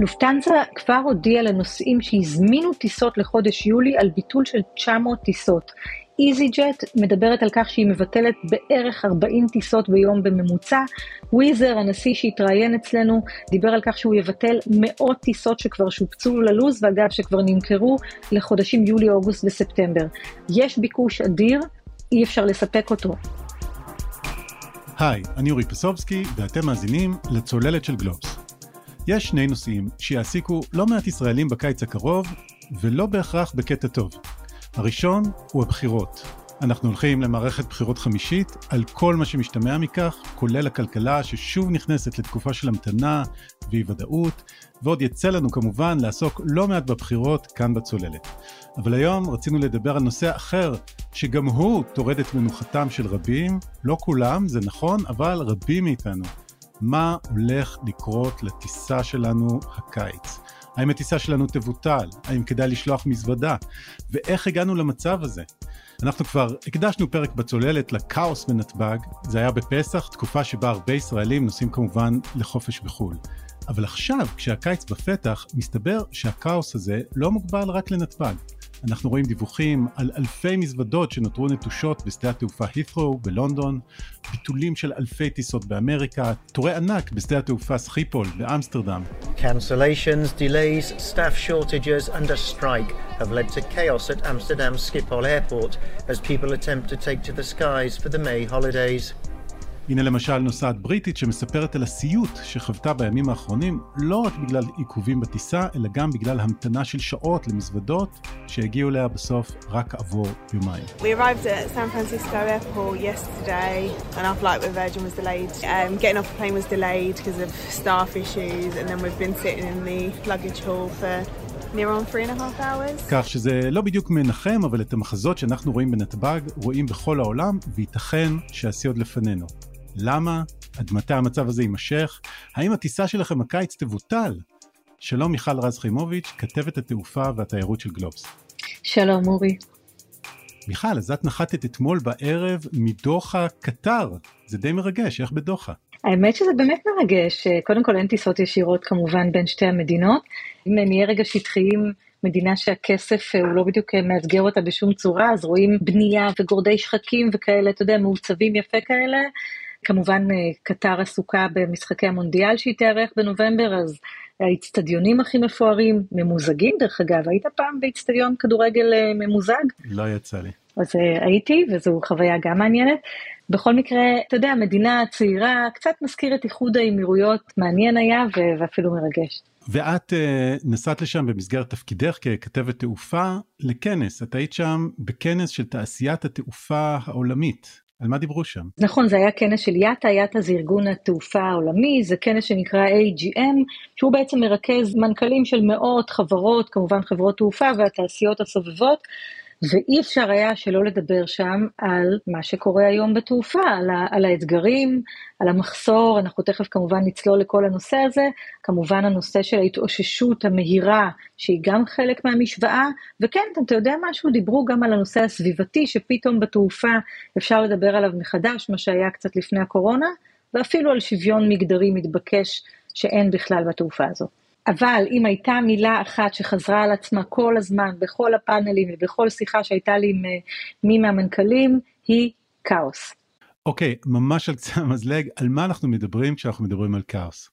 לופטנזה כבר הודיעה לנוסעים שהזמינו טיסות לחודש יולי על ביטול של 900 טיסות. איזי ג'ט מדברת על כך שהיא מבטלת בערך 40 טיסות ביום בממוצע. וויזר, הנשיא שהתראיין אצלנו, דיבר על כך שהוא יבטל מאות טיסות שכבר שופצו ללוז, ואגב שכבר נמכרו לחודשים יולי, אוגוסט וספטמבר. יש ביקוש אדיר, אי אפשר לספק אותו. היי, אני אורי פסובסקי, ואתם מאזינים לצוללת של גלובס. יש שני נושאים שיעסיקו לא מעט ישראלים בקיץ הקרוב, ולא בהכרח בקטע טוב. הראשון הוא הבחירות. אנחנו הולכים למערכת בחירות חמישית על כל מה שמשתמע מכך, כולל הכלכלה ששוב נכנסת לתקופה של המתנה ואי ודאות, ועוד יצא לנו כמובן לעסוק לא מעט בבחירות כאן בצוללת. אבל היום רצינו לדבר על נושא אחר, שגם הוא טורד את מנוחתם של רבים, לא כולם, זה נכון, אבל רבים מאיתנו. מה הולך לקרות לטיסה שלנו הקיץ? האם הטיסה שלנו תבוטל? האם כדאי לשלוח מזוודה? ואיך הגענו למצב הזה? אנחנו כבר הקדשנו פרק בצוללת לכאוס בנתב"ג, זה היה בפסח, תקופה שבה הרבה ישראלים נוסעים כמובן לחופש בחו"ל. אבל עכשיו, כשהקיץ בפתח, מסתבר שהכאוס הזה לא מוגבל רק לנתב"ג. אנחנו רואים דיווחים על אלפי מזוודות שנותרו נטושות בשדה התעופה הית'רו בלונדון, ביטולים של אלפי טיסות באמריקה, תורי ענק בשדה התעופה סחיפול באמסטרדם. Cancellations, delays, staff shortages and a strike have led to chaos at Amsterdam Schiphol Airport as people attempt to take to the skies for the May holidays. הנה למשל נוסעת בריטית שמספרת על הסיוט שחוותה בימים האחרונים לא רק בגלל עיכובים בטיסה, אלא גם בגלל המתנה של שעות למזוודות שהגיעו אליה בסוף רק עבור יומיים. We arrived at San Francisco airport yesterday and our flight with Virgin was delayed. Um, getting off the plane was delayed because of staff issues and then we've been sitting in the luggage hall for כך שזה לא בדיוק מנחם, אבל את המחזות שאנחנו רואים בנתב"ג רואים בכל העולם, וייתכן שהשיא עוד לפנינו. למה? עד מתי המצב הזה יימשך? האם הטיסה שלכם הקיץ תבוטל? שלום מיכל רז חימוביץ', כתבת התעופה והתיירות של גלובס. שלום אורי. מיכל, אז את נחתת אתמול בערב מדוחה קטר, זה די מרגש, איך בדוחה? האמת שזה באמת מרגש, קודם כל אין טיסות ישירות כמובן בין שתי המדינות, אם נהיה רגע שטחיים מדינה שהכסף הוא לא בדיוק מאתגר אותה בשום צורה, אז רואים בנייה וגורדי שחקים וכאלה, אתה יודע, מעוצבים יפה כאלה, כמובן אה, קטר עסוקה במשחקי המונדיאל שהיא תארך בנובמבר, אז האיצטדיונים הכי מפוארים, ממוזגים דרך אגב, היית פעם באיצטדיון כדורגל אה, ממוזג? לא יצא לי. אז אה, הייתי, וזו חוויה גם מעניינת. בכל מקרה, אתה יודע, מדינה צעירה, קצת מזכיר את איחוד האמירויות, מעניין היה ואפילו מרגש. ואת uh, נסעת לשם במסגרת תפקידך ככתבת תעופה לכנס, את היית שם בכנס של תעשיית התעופה העולמית. על מה דיברו שם? נכון, זה היה כנס של יאטה, יאטה זה ארגון התעופה העולמי, זה כנס שנקרא AGM, שהוא בעצם מרכז מנכ"לים של מאות חברות, כמובן חברות תעופה והתעשיות הסובבות. ואי אפשר היה שלא לדבר שם על מה שקורה היום בתעופה, על, ה, על האתגרים, על המחסור, אנחנו תכף כמובן נצלול לכל הנושא הזה, כמובן הנושא של ההתאוששות המהירה, שהיא גם חלק מהמשוואה, וכן, אתה יודע משהו, דיברו גם על הנושא הסביבתי, שפתאום בתעופה אפשר לדבר עליו מחדש, מה שהיה קצת לפני הקורונה, ואפילו על שוויון מגדרי מתבקש שאין בכלל בתעופה הזאת. אבל אם הייתה מילה אחת שחזרה על עצמה כל הזמן, בכל הפאנלים ובכל שיחה שהייתה לי עם מי מהמנכ"לים, היא כאוס. אוקיי, okay, ממש על קצה המזלג, על מה אנחנו מדברים כשאנחנו מדברים על כאוס?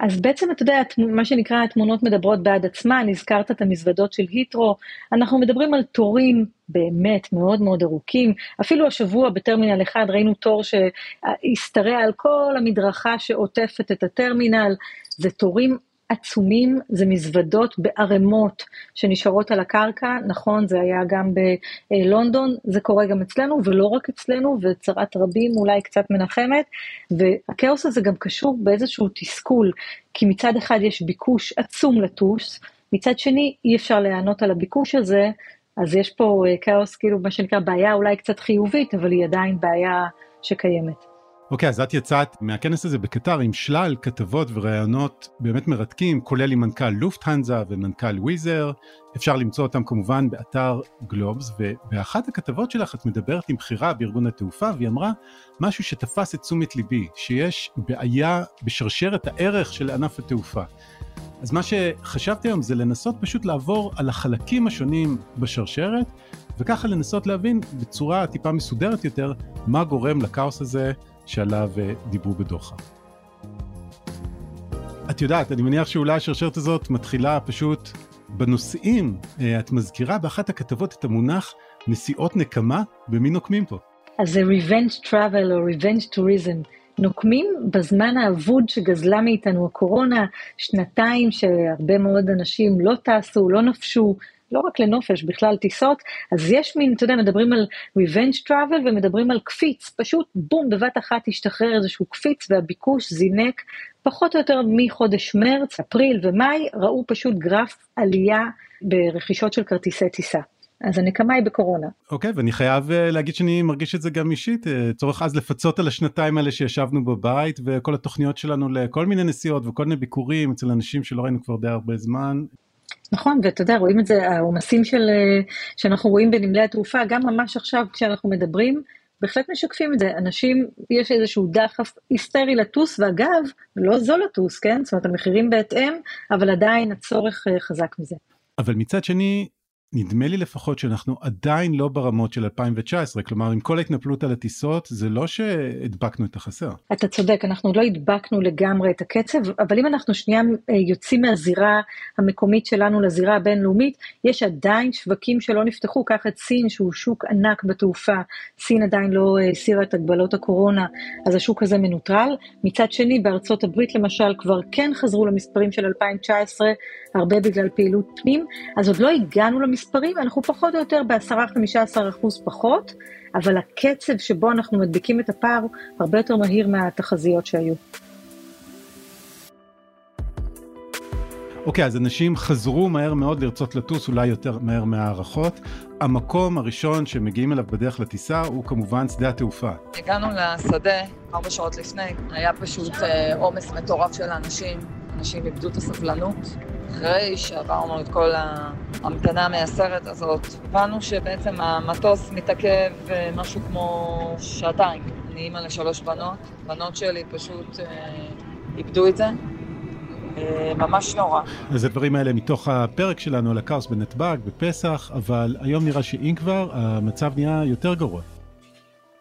אז בעצם אתה יודע, מה שנקרא התמונות מדברות בעד עצמן, הזכרת את המזוודות של היטרו, אנחנו מדברים על תורים באמת מאוד מאוד ארוכים, אפילו השבוע בטרמינל 1 ראינו תור שהשתרע על כל המדרכה שעוטפת את הטרמינל, זה תורים עצומים, זה מזוודות בערימות שנשארות על הקרקע, נכון, זה היה גם בלונדון, זה קורה גם אצלנו, ולא רק אצלנו, וצרת רבים אולי קצת מנחמת, והכאוס הזה גם קשור באיזשהו תסכול, כי מצד אחד יש ביקוש עצום לטוס, מצד שני אי אפשר להיענות על הביקוש הזה, אז יש פה אה, כאוס, כאילו מה שנקרא בעיה אולי קצת חיובית, אבל היא עדיין בעיה שקיימת. אוקיי, okay, אז את יצאת מהכנס הזה בקטר עם שלל כתבות וראיונות באמת מרתקים, כולל עם מנכ"ל לופטהנזה ומנכ"ל וויזר. אפשר למצוא אותם כמובן באתר גלובס, ובאחת הכתבות שלך את מדברת עם בכירה בארגון התעופה, והיא אמרה משהו שתפס את תשומת ליבי, שיש בעיה בשרשרת הערך של ענף התעופה. אז מה שחשבתי היום זה לנסות פשוט לעבור על החלקים השונים בשרשרת, וככה לנסות להבין בצורה טיפה מסודרת יותר, מה גורם לכאוס הזה שעליו דיברו בדוחה. את יודעת, אני מניח שאולי השרשרת הזאת מתחילה פשוט בנושאים. אה, את מזכירה באחת הכתבות את המונח נסיעות נקמה, במי נוקמים פה? אז זה revenge travel או revenge tourism. נוקמים בזמן האבוד שגזלה מאיתנו הקורונה, שנתיים שהרבה מאוד אנשים לא טסו, לא נפשו, לא רק לנופש, בכלל טיסות, אז יש מין, אתה יודע, מדברים על revenge travel ומדברים על קפיץ, פשוט בום, בבת אחת השתחרר איזשהו קפיץ והביקוש זינק פחות או יותר מחודש מרץ, אפריל ומאי, ראו פשוט גרף עלייה ברכישות של כרטיסי טיסה. אז הנקמה היא בקורונה. אוקיי, okay, ואני חייב uh, להגיד שאני מרגיש את זה גם אישית, uh, צורך אז לפצות על השנתיים האלה שישבנו בבית וכל התוכניות שלנו לכל מיני נסיעות וכל מיני ביקורים אצל אנשים שלא ראינו כבר די הרבה זמן. נכון, ואתה יודע, רואים את זה, העומסים אה, שאנחנו רואים בנמלי התעופה, גם ממש עכשיו כשאנחנו מדברים, בהחלט משקפים את זה. אנשים, יש איזשהו דחף היסטרי לטוס, ואגב, לא זול לטוס, כן? זאת אומרת, המחירים בהתאם, אבל עדיין הצורך חזק מזה. אבל מצד שני, נדמה לי לפחות שאנחנו עדיין לא ברמות של 2019 כלומר עם כל ההתנפלות על הטיסות זה לא שהדבקנו את החסר. אתה צודק אנחנו לא הדבקנו לגמרי את הקצב אבל אם אנחנו שנייה אה, יוצאים מהזירה המקומית שלנו לזירה הבינלאומית יש עדיין שווקים שלא נפתחו קח את סין שהוא שוק ענק בתעופה סין עדיין לא אה, הסירה את הגבלות הקורונה אז השוק הזה מנוטרל מצד שני בארצות הברית למשל כבר כן חזרו למספרים של 2019 הרבה בגלל פעילות פנים אז עוד לא הגענו למספרים. המספרים, אנחנו פחות או יותר ב-10-15% פחות, אבל הקצב שבו אנחנו מדביקים את הפער הרבה יותר מהיר מהתחזיות שהיו. אוקיי, okay, אז אנשים חזרו מהר מאוד לרצות לטוס, אולי יותר מהר מהערכות. המקום הראשון שמגיעים אליו בדרך לטיסה הוא כמובן שדה התעופה. הגענו לשדה ארבע שעות לפני, היה פשוט אה, עומס מטורף של האנשים, אנשים איבדו את הסבלנות. אחרי שעברנו את כל ההמתנה מהסרט הזאת, הבנו שבעצם המטוס מתעכב אה, משהו כמו שעתיים. אני אימא לשלוש בנות, בנות שלי פשוט אה, איבדו את זה. אה, ממש נורא. אז הדברים האלה מתוך הפרק שלנו על הכאוס בנתב"ג, בפסח, אבל היום נראה שאם כבר, המצב נהיה יותר גרוע.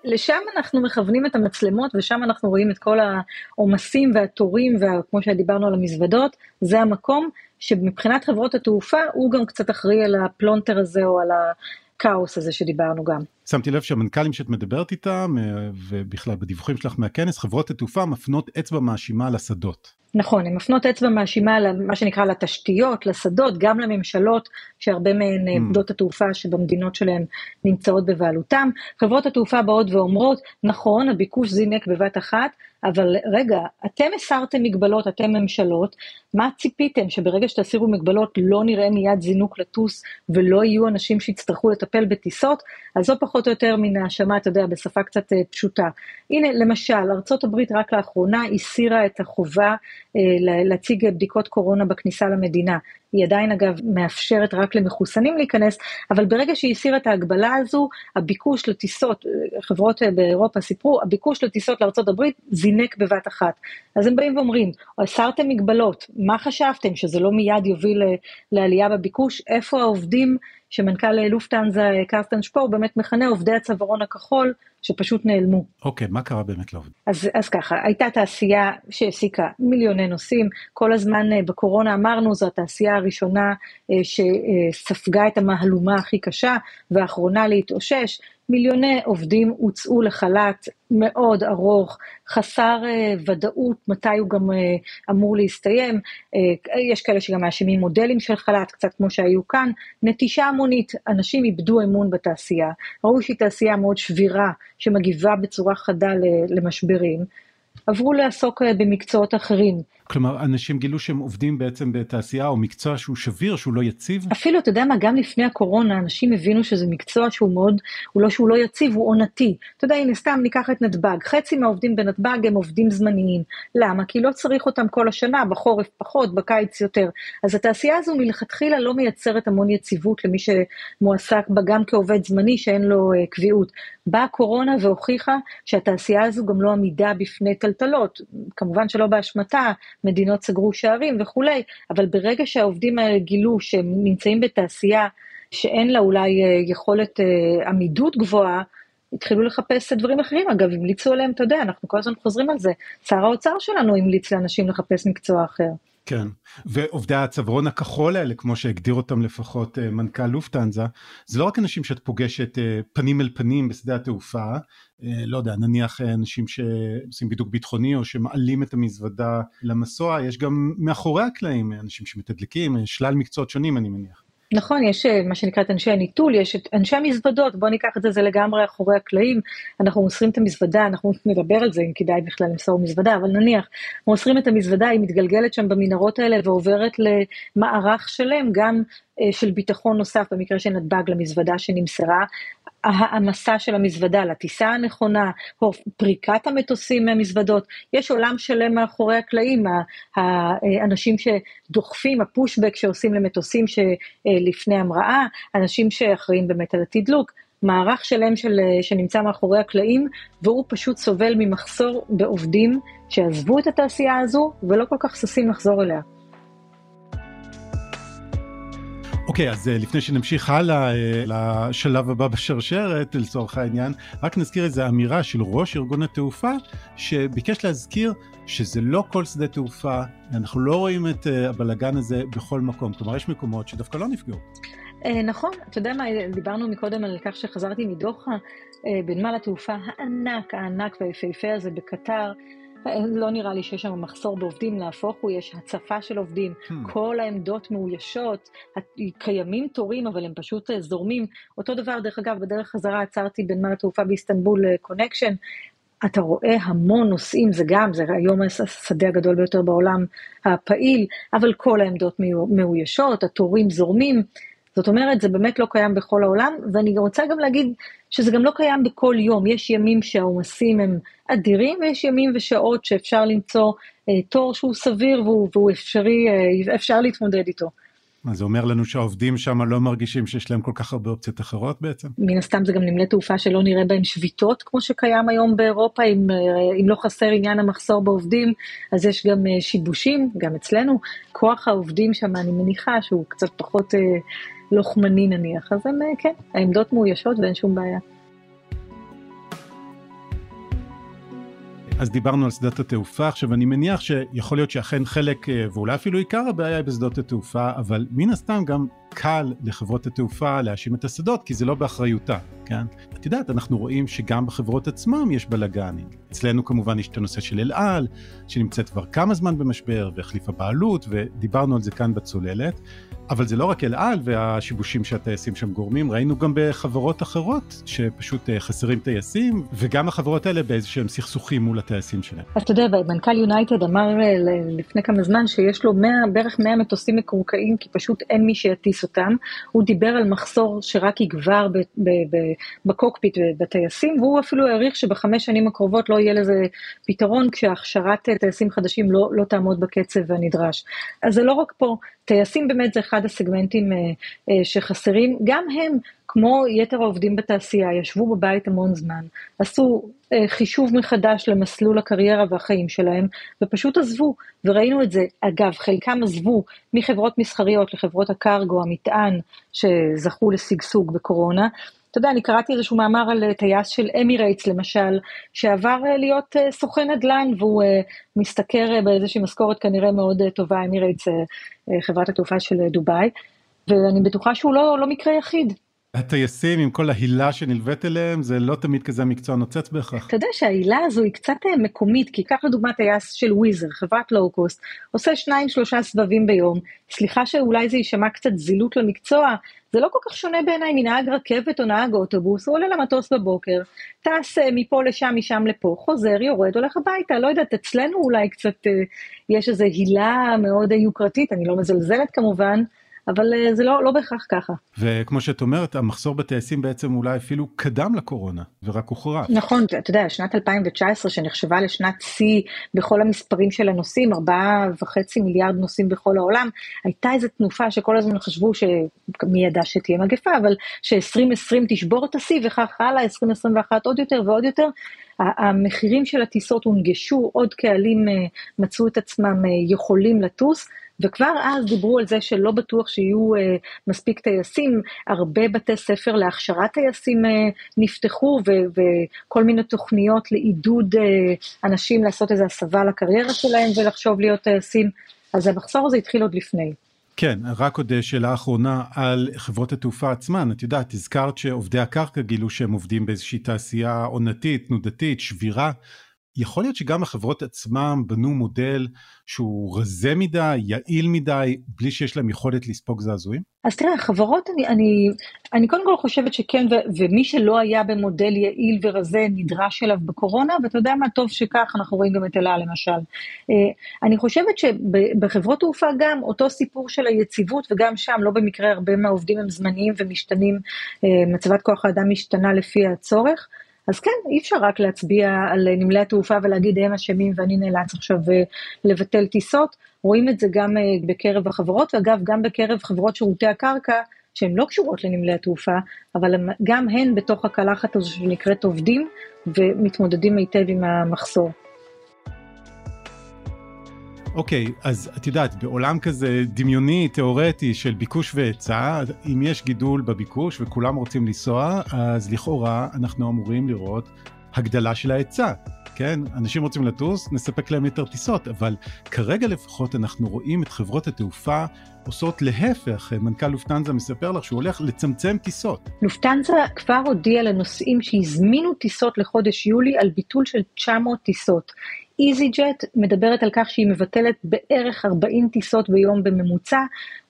לשם אנחנו מכוונים את המצלמות ושם אנחנו רואים את כל העומסים והתורים וכמו שדיברנו על המזוודות, זה המקום שמבחינת חברות התעופה הוא גם קצת אחראי על הפלונטר הזה או על הכאוס הזה שדיברנו גם. שמתי לב שהמנכ"לים שאת מדברת איתם אה, ובכלל בדיווחים שלך מהכנס חברות התעופה מפנות אצבע מאשימה לשדות. נכון, הן מפנות אצבע מאשימה למה שנקרא לתשתיות, לשדות, גם לממשלות, שהרבה מהן אממ. שדות התעופה שבמדינות שלהן נמצאות בבעלותם. חברות התעופה באות ואומרות, נכון, הביקוש זינק בבת אחת, אבל רגע, אתם הסרתם מגבלות, אתם ממשלות, מה ציפיתם, שברגע שתסירו מגבלות לא נראה מיד זינוק לטוס ולא יהיו אנשים שיצטרכו לטפל בטיסות? אז זו פחות או יותר מן האשמה, אתה יודע, בשפה קצת אה, פשוטה. הנה, למשל, ארה"ב רק לאחרונה הסירה את החובה אה, להציג בדיקות קורונה בכניסה למדינה. היא עדיין אגב מאפשרת רק למחוסנים להיכנס, אבל ברגע שהיא הסירה את ההגבלה הזו, הביקוש לטיסות, חברות באירופה סיפרו, הביקוש לטיסות לארה"ב זינק בבת אחת. אז הם באים ואומרים, הסרתם מגבלות, מה חשבתם, שזה לא מיד יוביל לעלייה בביקוש? איפה העובדים שמנכ"ל לופטהנזה קרסטן שפור באמת מכנה עובדי הצווארון הכחול שפשוט נעלמו. אוקיי, okay, מה קרה באמת לעובדים? אז, אז ככה, הייתה תעשייה שהעסיקה מיליוני נוסעים, כל הזמן אה, בקורונה אמרנו זו התעשייה הראשונה אה, שספגה את המהלומה הכי קשה והאחרונה להתאושש, מיליוני עובדים הוצאו לחל"ת מאוד ארוך, חסר uh, ודאות מתי הוא גם uh, אמור להסתיים, uh, יש כאלה שגם מאשימים מודלים של חל"ת, קצת כמו שהיו כאן, נטישה המונית, אנשים איבדו אמון בתעשייה, ראו שהיא תעשייה מאוד שבירה, שמגיבה בצורה חדה למשברים, עברו לעסוק במקצועות אחרים. כלומר אנשים גילו שהם עובדים בעצם בתעשייה או מקצוע שהוא שביר שהוא לא יציב? אפילו אתה יודע מה גם לפני הקורונה אנשים הבינו שזה מקצוע שהוא מאוד, הוא לא שהוא לא יציב הוא עונתי. אתה יודע הנה סתם ניקח את נתב"ג חצי מהעובדים בנתב"ג הם עובדים זמניים. למה? כי לא צריך אותם כל השנה בחורף פחות בקיץ יותר. אז התעשייה הזו מלכתחילה לא מייצרת המון יציבות למי שמועסק בה גם כעובד זמני שאין לו uh, קביעות. באה הקורונה והוכיחה שהתעשייה הזו גם לא עמידה בפני טלטלות כמובן שלא באשמתה מדינות סגרו שערים וכולי, אבל ברגע שהעובדים האלה גילו שהם נמצאים בתעשייה שאין לה אולי אה, יכולת אה, עמידות גבוהה, התחילו לחפש דברים אחרים, אגב, המליצו עליהם, אתה יודע, אנחנו כל הזמן חוזרים על זה. שר האוצר שלנו המליץ לאנשים לחפש מקצוע אחר. כן, ועובדי הצווארון הכחול האלה, כמו שהגדיר אותם לפחות אה, מנכ"ל לופטנזה, זה לא רק אנשים שאת פוגשת אה, פנים אל פנים בשדה התעופה, אה, לא יודע, נניח אנשים שעושים בידוק ביטחוני או שמעלים את המזוודה למסוע, יש גם מאחורי הקלעים אנשים שמתדלקים, שלל מקצועות שונים אני מניח. נכון, יש אה, מה שנקרא את אנשי הניטול, יש את אנשי המזוודות, בואו ניקח את זה, זה לגמרי אחורי הקלעים, אנחנו מוסרים את המזוודה, אנחנו נדבר על זה אם כדאי בכלל למסור מזוודה, אבל נניח, מוסרים את המזוודה, היא מתגלגלת שם במנהרות האלה ועוברת למערך שלם, גם אה, של ביטחון נוסף במקרה של נתב"ג למזוודה שנמסרה, העמסה של המזוודה לטיסה הנכונה, פריקת המטוסים מהמזוודות, יש עולם שלם מאחורי הקלעים, האנשים שדוחפים, הפושבק שעושים למטוסים שלפני המראה, אנשים שאחראים באמת על התדלוק, מערך שלם של, שנמצא מאחורי הקלעים, והוא פשוט סובל ממחסור בעובדים שעזבו את התעשייה הזו ולא כל כך ששים לחזור אליה. אוקיי, okay, אז uh, לפני שנמשיך הלאה uh, לשלב הבא בשרשרת, לצורך העניין, רק נזכיר איזו אמירה של ראש ארגון התעופה, שביקש להזכיר שזה לא כל שדה תעופה, אנחנו לא רואים את uh, הבלגן הזה בכל מקום, כלומר יש מקומות שדווקא לא נפגעו. נכון, אתה יודע מה, דיברנו מקודם על כך שחזרתי מדוחה, בנמל התעופה הענק, הענק והיפהפה הזה בקטר. לא נראה לי שיש שם מחסור בעובדים, להפוך הוא, יש הצפה של עובדים, hmm. כל העמדות מאוישות, קיימים תורים אבל הם פשוט אה, זורמים. אותו דבר, דרך אגב, בדרך חזרה עצרתי בנמל התעופה באיסטנבול קונקשן, אה, אתה רואה המון נוסעים, זה גם, זה היום השדה הגדול ביותר בעולם הפעיל, אבל כל העמדות מאוישות, התורים זורמים. זאת אומרת, זה באמת לא קיים בכל העולם, ואני רוצה גם להגיד שזה גם לא קיים בכל יום. יש ימים שהעומסים הם אדירים, ויש ימים ושעות שאפשר למצוא אה, תור שהוא סביר והוא, והוא אפשרי, אה, אפשר להתמודד איתו. אז זה אומר לנו שהעובדים שם לא מרגישים שיש להם כל כך הרבה אופציות אחרות בעצם? מן הסתם זה גם נמלי תעופה שלא נראה בהם שביתות כמו שקיים היום באירופה, אם, אה, אם לא חסר עניין המחסור בעובדים, אז יש גם אה, שיבושים, גם אצלנו. כוח העובדים שם, אני מניחה שהוא קצת פחות... אה, לוחמני נניח, אז הם, אה, כן, העמדות מאוישות ואין שום בעיה. אז דיברנו על שדות התעופה, עכשיו אני מניח שיכול להיות שאכן חלק, אה, ואולי אפילו עיקר הבעיה היא בשדות התעופה, אבל מן הסתם גם קל לחברות התעופה להאשים את השדות, כי זה לא באחריותה, כן? את יודעת, אנחנו רואים שגם בחברות עצמם יש בלאגנים. אצלנו כמובן יש את הנושא של אל על, שנמצאת כבר כמה זמן במשבר והחליפה בעלות, ודיברנו על זה כאן בצוללת. אבל זה לא רק אל על והשיבושים שהטייסים שם גורמים, ראינו גם בחברות אחרות שפשוט אה, חסרים טייסים, וגם החברות האלה באיזשהם סכסוכים מול הטייסים שלהם. אז אתה יודע, מנכ"ל יונייטד אמר אה, לפני כמה זמן שיש לו 100, בערך 100 מטוסים מקורקעים, כי פשוט אין מי שיטיס אותם. הוא דיבר על מחסור שרק יגבר בקוקפיט ובטייסים, והוא אפילו העריך שבחמש שנים הקרובות לא יהיה לזה פתרון, כשהכשרת טייסים חדשים לא, לא תעמוד בקצב הנדרש. אז זה לא רק פה, טייסים באמת זה אחד הסגמנטים אה, אה, שחסרים, גם הם, כמו יתר העובדים בתעשייה, ישבו בבית המון זמן, עשו אה, חישוב מחדש למסלול הקריירה והחיים שלהם, ופשוט עזבו, וראינו את זה. אגב, חלקם עזבו מחברות מסחריות לחברות הקרגו, המטען, שזכו לשגשוג בקורונה, אתה יודע, אני קראתי איזשהו מאמר על אה, טייס של אמירייטס למשל, שעבר אה, להיות אה, סוכן נדל"ן, והוא משתכר באיזושהי משכורת כנראה מאוד טובה, אמירייטס, חברת התעופה של דובאי, ואני בטוחה שהוא לא, לא מקרה יחיד. הטייסים עם כל ההילה שנלווית אליהם זה לא תמיד כזה מקצוע נוצץ בהכרח. אתה יודע שההילה הזו היא קצת מקומית כי קח לדוגמה טייס של וויזר חברת לואו קוסט עושה שניים שלושה סבבים ביום סליחה שאולי זה יישמע קצת זילות למקצוע זה לא כל כך שונה בעיניי מנהג רכבת או נהג אוטובוס, הוא עולה למטוס בבוקר, טס אה, מפה לשם, משם לפה, חוזר, יורד, הולך הביתה, לא יודעת, אצלנו אולי קצת אה, יש איזו הילה מאוד יוקרתית, אני לא מזלזלת כמובן, אבל אה, זה לא, לא בהכרח ככה. וכמו שאת אומרת, המחסור בטייסים בעצם אולי אפילו קדם לקורונה, ורק הוחרף. נכון, אתה יודע, שנת 2019 שנחשבה לשנת שיא בכל המספרים של הנוסעים, ארבעה וחצי מיליארד נוסעים בכל העולם, הייתה איזו תנופה שכל הזמן חשבו שמי ידע שתהיה מגפה, אבל ש-2020 תשבור את השיא וכך הלאה, 2021 עוד יותר ועוד יותר. המחירים של הטיסות הונגשו, עוד קהלים אה, מצאו את עצמם אה, יכולים לטוס, וכבר אז דיברו על זה שלא בטוח שיהיו אה, מספיק טייסים, הרבה בתי ספר להכשרת טייסים נפתחו, וכל מיני תוכניות לעידוד אנשים לעשות איזו הסבה לקריירה שלהם ולחשוב להיות טייסים, אז המחסור הזה התחיל עוד לפני. כן, רק עוד שאלה אחרונה על חברות התעופה עצמן. את יודעת, הזכרת שעובדי הקרקע גילו שהם עובדים באיזושהי תעשייה עונתית, תנודתית, שבירה. יכול להיות שגם החברות עצמם בנו מודל שהוא רזה מדי, יעיל מדי, בלי שיש להם יכולת לספוג זעזועים? אז תראה, החברות, אני, אני, אני קודם כל חושבת שכן, ו, ומי שלא היה במודל יעיל ורזה נדרש אליו בקורונה, ואתה יודע מה, טוב שכך, אנחנו רואים גם את אלה למשל. אה, אני חושבת שבחברות תעופה גם אותו סיפור של היציבות, וגם שם, לא במקרה הרבה מהעובדים הם זמניים ומשתנים, אה, מצבת כוח האדם משתנה לפי הצורך. אז כן, אי אפשר רק להצביע על נמלי התעופה ולהגיד הם אשמים ואני נאלץ עכשיו אה, לבטל טיסות. רואים את זה גם אה, בקרב החברות, ואגב, גם בקרב חברות שירותי הקרקע, שהן לא קשורות לנמלי התעופה, אבל גם הן בתוך הקלחת הזו שנקראת עובדים, ומתמודדים היטב עם המחסור. אוקיי, okay, אז את יודעת, בעולם כזה דמיוני, תיאורטי של ביקוש והיצע, אם יש גידול בביקוש וכולם רוצים לנסוע, אז לכאורה אנחנו אמורים לראות הגדלה של ההיצע. כן, אנשים רוצים לטוס, נספק להם יותר טיסות, אבל כרגע לפחות אנחנו רואים את חברות התעופה עושות להפך, מנכ"ל לופטנזה מספר לך שהוא הולך לצמצם טיסות. לופטנזה כבר הודיע לנוסעים שהזמינו טיסות לחודש יולי על ביטול של 900 טיסות. איזי ג'ט מדברת על כך שהיא מבטלת בערך 40 טיסות ביום בממוצע.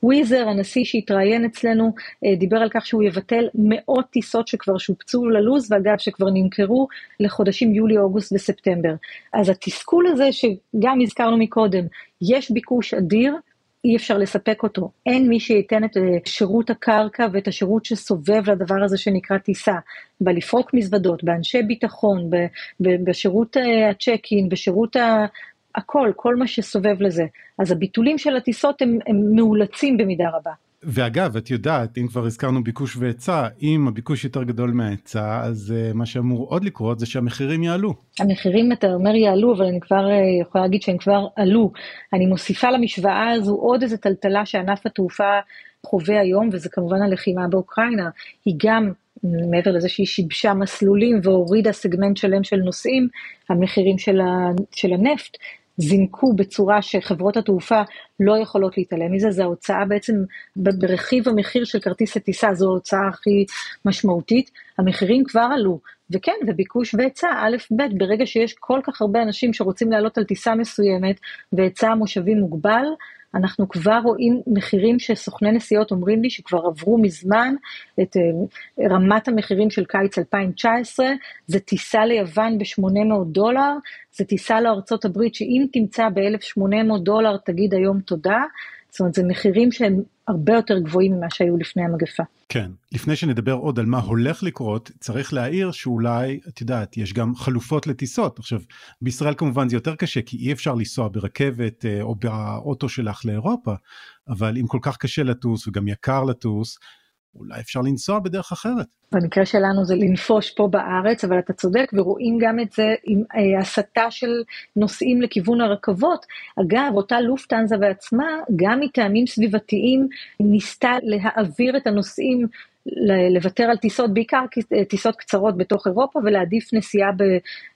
וויזר, הנשיא שהתראיין אצלנו, אה, דיבר על כך שהוא יבטל מאות טיסות שכבר שופצו ללוז, ואגב שכבר נמכרו לחודשים יולי, אוגוסט וספטמבר. אז התסכול הזה שגם הזכרנו מקודם, יש ביקוש אדיר, אי אפשר לספק אותו. אין מי שייתן את אה, שירות הקרקע ואת השירות שסובב לדבר הזה שנקרא טיסה, בלפרוק מזוודות, באנשי ביטחון, בשירות אה, הצ'ק-אין, בשירות ה... הכל, כל מה שסובב לזה. אז הביטולים של הטיסות הם, הם מאולצים במידה רבה. ואגב, את יודעת, אם כבר הזכרנו ביקוש והיצע, אם הביקוש יותר גדול מההיצע, אז uh, מה שאמור עוד לקרות זה שהמחירים יעלו. המחירים, אתה אומר יעלו, אבל אני כבר uh, יכולה להגיד שהם כבר עלו. אני מוסיפה למשוואה הזו עוד איזו טלטלה שענף התעופה חווה היום, וזה כמובן הלחימה באוקראינה. היא גם מעבר לזה שהיא שיבשה מסלולים והורידה סגמנט שלם של נוסעים, המחירים של, ה, של הנפט זינקו בצורה שחברות התעופה לא יכולות להתעלם מזה, זו ההוצאה בעצם ברכיב המחיר של כרטיס הטיסה, זו ההוצאה הכי משמעותית, המחירים כבר עלו, וכן, וביקוש והיצע, א', ב', ברגע שיש כל כך הרבה אנשים שרוצים לעלות על טיסה מסוימת והיצע המושבים מוגבל, אנחנו כבר רואים מחירים שסוכני נסיעות אומרים לי שכבר עברו מזמן את אה, רמת המחירים של קיץ 2019, זה טיסה ליוון ב-800 דולר, זה טיסה לארצות הברית שאם תמצא ב-1,800 דולר תגיד היום תודה, זאת אומרת זה מחירים שהם הרבה יותר גבוהים ממה שהיו לפני המגפה. כן, לפני שנדבר עוד על מה הולך לקרות, צריך להעיר שאולי, את יודעת, יש גם חלופות לטיסות. עכשיו, בישראל כמובן זה יותר קשה, כי אי אפשר לנסוע ברכבת אה, או באוטו שלך לאירופה, אבל אם כל כך קשה לטוס וגם יקר לטוס, אולי אפשר לנסוע בדרך אחרת. במקרה שלנו זה לנפוש פה בארץ, אבל אתה צודק, ורואים גם את זה עם אה, הסטה של נוסעים לכיוון הרכבות. אגב, אותה לופטנזה בעצמה, גם מטעמים סביבתיים, ניסתה להעביר את הנוסעים לוותר על טיסות, בעיקר אה, טיסות קצרות בתוך אירופה ולהעדיף נסיעה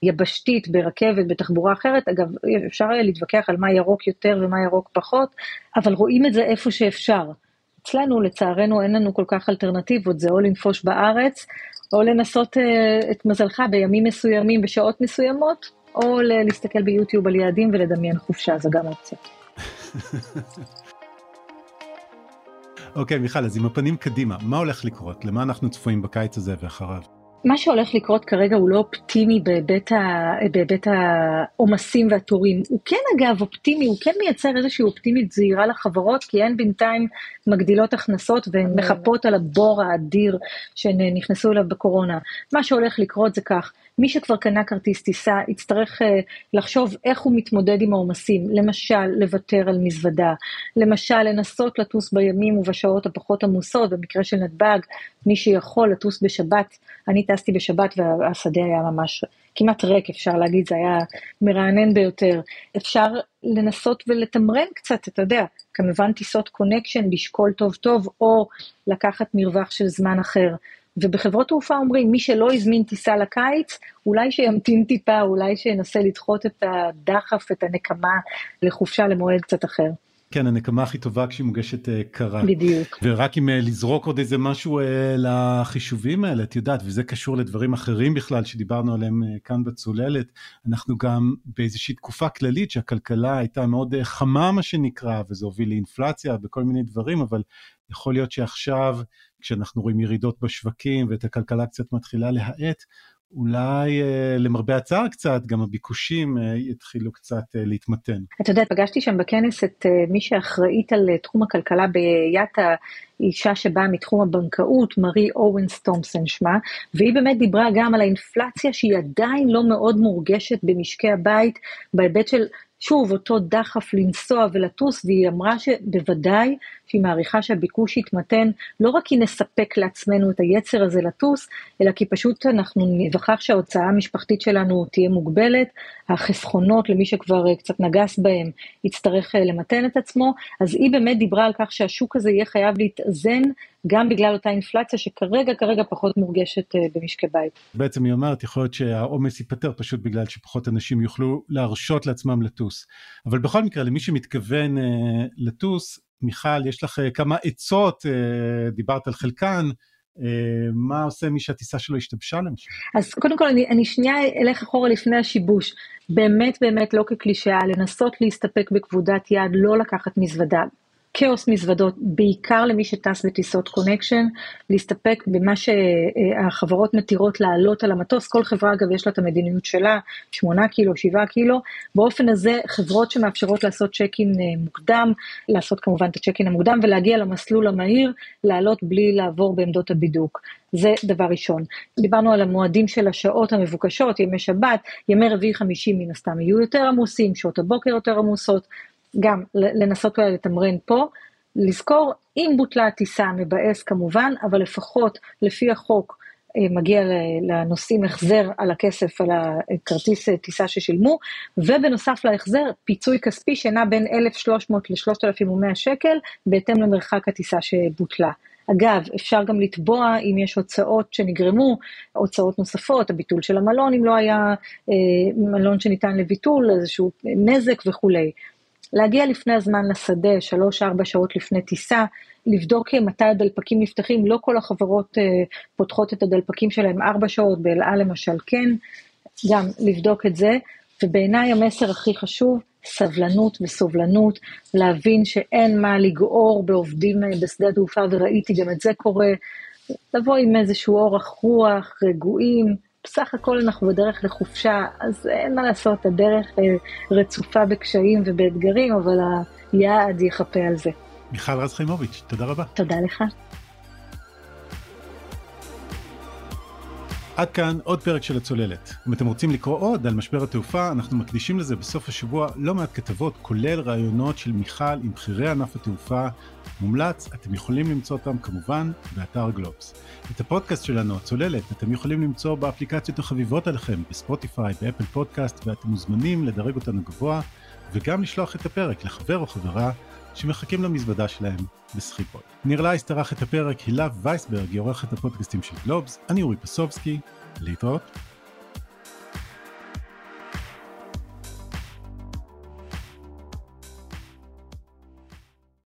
ביבשתית, ברכבת, בתחבורה אחרת. אגב, אפשר היה להתווכח על מה ירוק יותר ומה ירוק פחות, אבל רואים את זה איפה שאפשר. אצלנו לצערנו אין לנו כל כך אלטרנטיבות, זה או לנפוש בארץ, או לנסות uh, את מזלך בימים מסוימים, בשעות מסוימות, או להסתכל ביוטיוב על יעדים ולדמיין חופשה, זו גם אופציה. אוקיי, מיכל, אז עם הפנים קדימה, מה הולך לקרות? למה אנחנו צפויים בקיץ הזה ואחריו? מה שהולך לקרות כרגע הוא לא אופטימי בהיבט העומסים והתורים. הוא כן אגב אופטימי, הוא כן מייצר איזושהי אופטימית זהירה לחברות, כי הן בינתיים מגדילות הכנסות והן מחפות על הבור האדיר שהן נכנסו אליו בקורונה. מה שהולך לקרות זה כך, מי שכבר קנה כרטיס טיסה יצטרך uh, לחשוב איך הוא מתמודד עם העומסים, למשל לוותר על מזוודה, למשל לנסות לטוס בימים ובשעות הפחות עמוסות, במקרה של נתב"ג, מי שיכול לטוס בשבת, אני טסתי בשבת והשדה היה ממש כמעט ריק, אפשר להגיד, זה היה מרענן ביותר. אפשר לנסות ולתמרן קצת, אתה יודע, כמובן טיסות קונקשן, לשקול טוב טוב, או לקחת מרווח של זמן אחר. ובחברות תעופה אומרים, מי שלא הזמין טיסה לקיץ, אולי שימתין טיפה, אולי שינסה לדחות את הדחף, את הנקמה לחופשה למועד קצת אחר. כן, הנקמה הכי טובה כשהיא מוגשת uh, קרה. בדיוק. ורק אם uh, לזרוק עוד איזה משהו uh, לחישובים האלה, את יודעת, וזה קשור לדברים אחרים בכלל שדיברנו עליהם כאן בצוללת, אנחנו גם באיזושהי תקופה כללית שהכלכלה הייתה מאוד חמה מה שנקרא, וזה הוביל לאינפלציה וכל מיני דברים, אבל יכול להיות שעכשיו כשאנחנו רואים ירידות בשווקים ואת הכלכלה קצת מתחילה להאט, אולי אה, למרבה הצער קצת, גם הביקושים אה, יתחילו קצת אה, להתמתן. אתה יודע, פגשתי שם בכנס את אה, מי שאחראית על אה, תחום הכלכלה ביאטה, אישה שבאה מתחום הבנקאות, מארי אורנס תומפסון שמה, והיא באמת דיברה גם על האינפלציה שהיא עדיין לא מאוד מורגשת במשקי הבית, בהיבט של שוב, אותו דחף לנסוע ולטוס, והיא אמרה שבוודאי שהיא מעריכה שהביקוש יתמתן, לא רק כי נספק לעצמנו את היצר הזה לטוס, אלא כי פשוט אנחנו נבחר שההוצאה המשפחתית שלנו תהיה מוגבלת, החסכונות למי שכבר קצת נגס בהם יצטרך למתן את עצמו, אז היא באמת דיברה על כך שהשוק הזה יהיה חייב להתאזן גם בגלל אותה אינפלציה שכרגע כרגע פחות מורגשת אה, במשקי בית. בעצם היא אומרת יכול להיות שהעומס ייפתר פשוט בגלל שפחות אנשים יוכלו להרשות לעצמם לטוס. אבל בכל מקרה למי שמתכוון uh, לטוס, מיכל יש לך uh, כמה עצות, דיברת על חלקן. מה עושה מי שהטיסה שלו השתבשה למשל? אז קודם כל אני, אני שנייה אלך אחורה לפני השיבוש. באמת באמת לא כקלישאה, לנסות להסתפק בכבודת יד, לא לקחת מזוודה. כאוס מזוודות, בעיקר למי שטס בטיסות connection, להסתפק במה שהחברות מתירות לעלות על המטוס, כל חברה אגב יש לה את המדיניות שלה, 8 קילו, 7 קילו, באופן הזה חברות שמאפשרות לעשות צ'ק אין אה, מוקדם, לעשות כמובן את הצ'ק אין המוקדם ולהגיע למסלול המהיר, לעלות בלי לעבור בעמדות הבידוק. זה דבר ראשון. דיברנו על המועדים של השעות המבוקשות, ימי שבת, ימי רביעי חמישי מן הסתם יהיו יותר עמוסים, שעות הבוקר יותר עמוסות, גם לנסות אולי לתמרן פה, לזכור אם בוטלה הטיסה, מבאס כמובן, אבל לפחות לפי החוק אה, מגיע לנוסעים החזר על הכסף, על הכרטיס אה, טיסה ששילמו, ובנוסף להחזר, פיצוי כספי שנע בין 1,300 ל-3,100 שקל, בהתאם למרחק הטיסה שבוטלה. אגב, אפשר גם לתבוע אם יש הוצאות שנגרמו, הוצאות נוספות, הביטול של המלון, אם לא היה אה, מלון שניתן לביטול, איזשהו נזק וכולי. להגיע לפני הזמן לשדה, 3-4 שעות לפני טיסה, לבדוק מתי הדלפקים נפתחים, לא כל החברות uh, פותחות את הדלפקים שלהם 4 שעות, באל על למשל כן, גם לבדוק את זה, ובעיניי המסר הכי חשוב, סבלנות וסובלנות, להבין שאין מה לגעור בעובדים אה, בשדה התעופה, וראיתי גם את זה קורה, לבוא עם איזשהו אורך רוח, רגועים, בסך הכל אנחנו בדרך לחופשה, אז אין מה לעשות, הדרך אה, רצופה בקשיים ובאתגרים, אבל היעד יכפה על זה. מיכל רז חיימוביץ', תודה רבה. תודה לך. עד כאן עוד פרק של הצוללת. אם אתם רוצים לקרוא עוד על משבר התעופה, אנחנו מקדישים לזה בסוף השבוע לא מעט כתבות, כולל ראיונות של מיכל עם בכירי ענף התעופה. מומלץ, אתם יכולים למצוא אותם כמובן באתר גלובס. את הפודקאסט שלנו, הצוללת, אתם יכולים למצוא באפליקציות החביבות עליכם, בספוטיפיי, באפל פודקאסט, ואתם מוזמנים לדרג אותנו גבוה, וגם לשלוח את הפרק לחבר או חברה שמחכים למזוודה שלהם בסכיפהול. ניר לייסט ערך את הפרק, הילה וייסברג היא עורכת הפודקאסטים של גלובס, אני אורי פסובסקי, להתראות.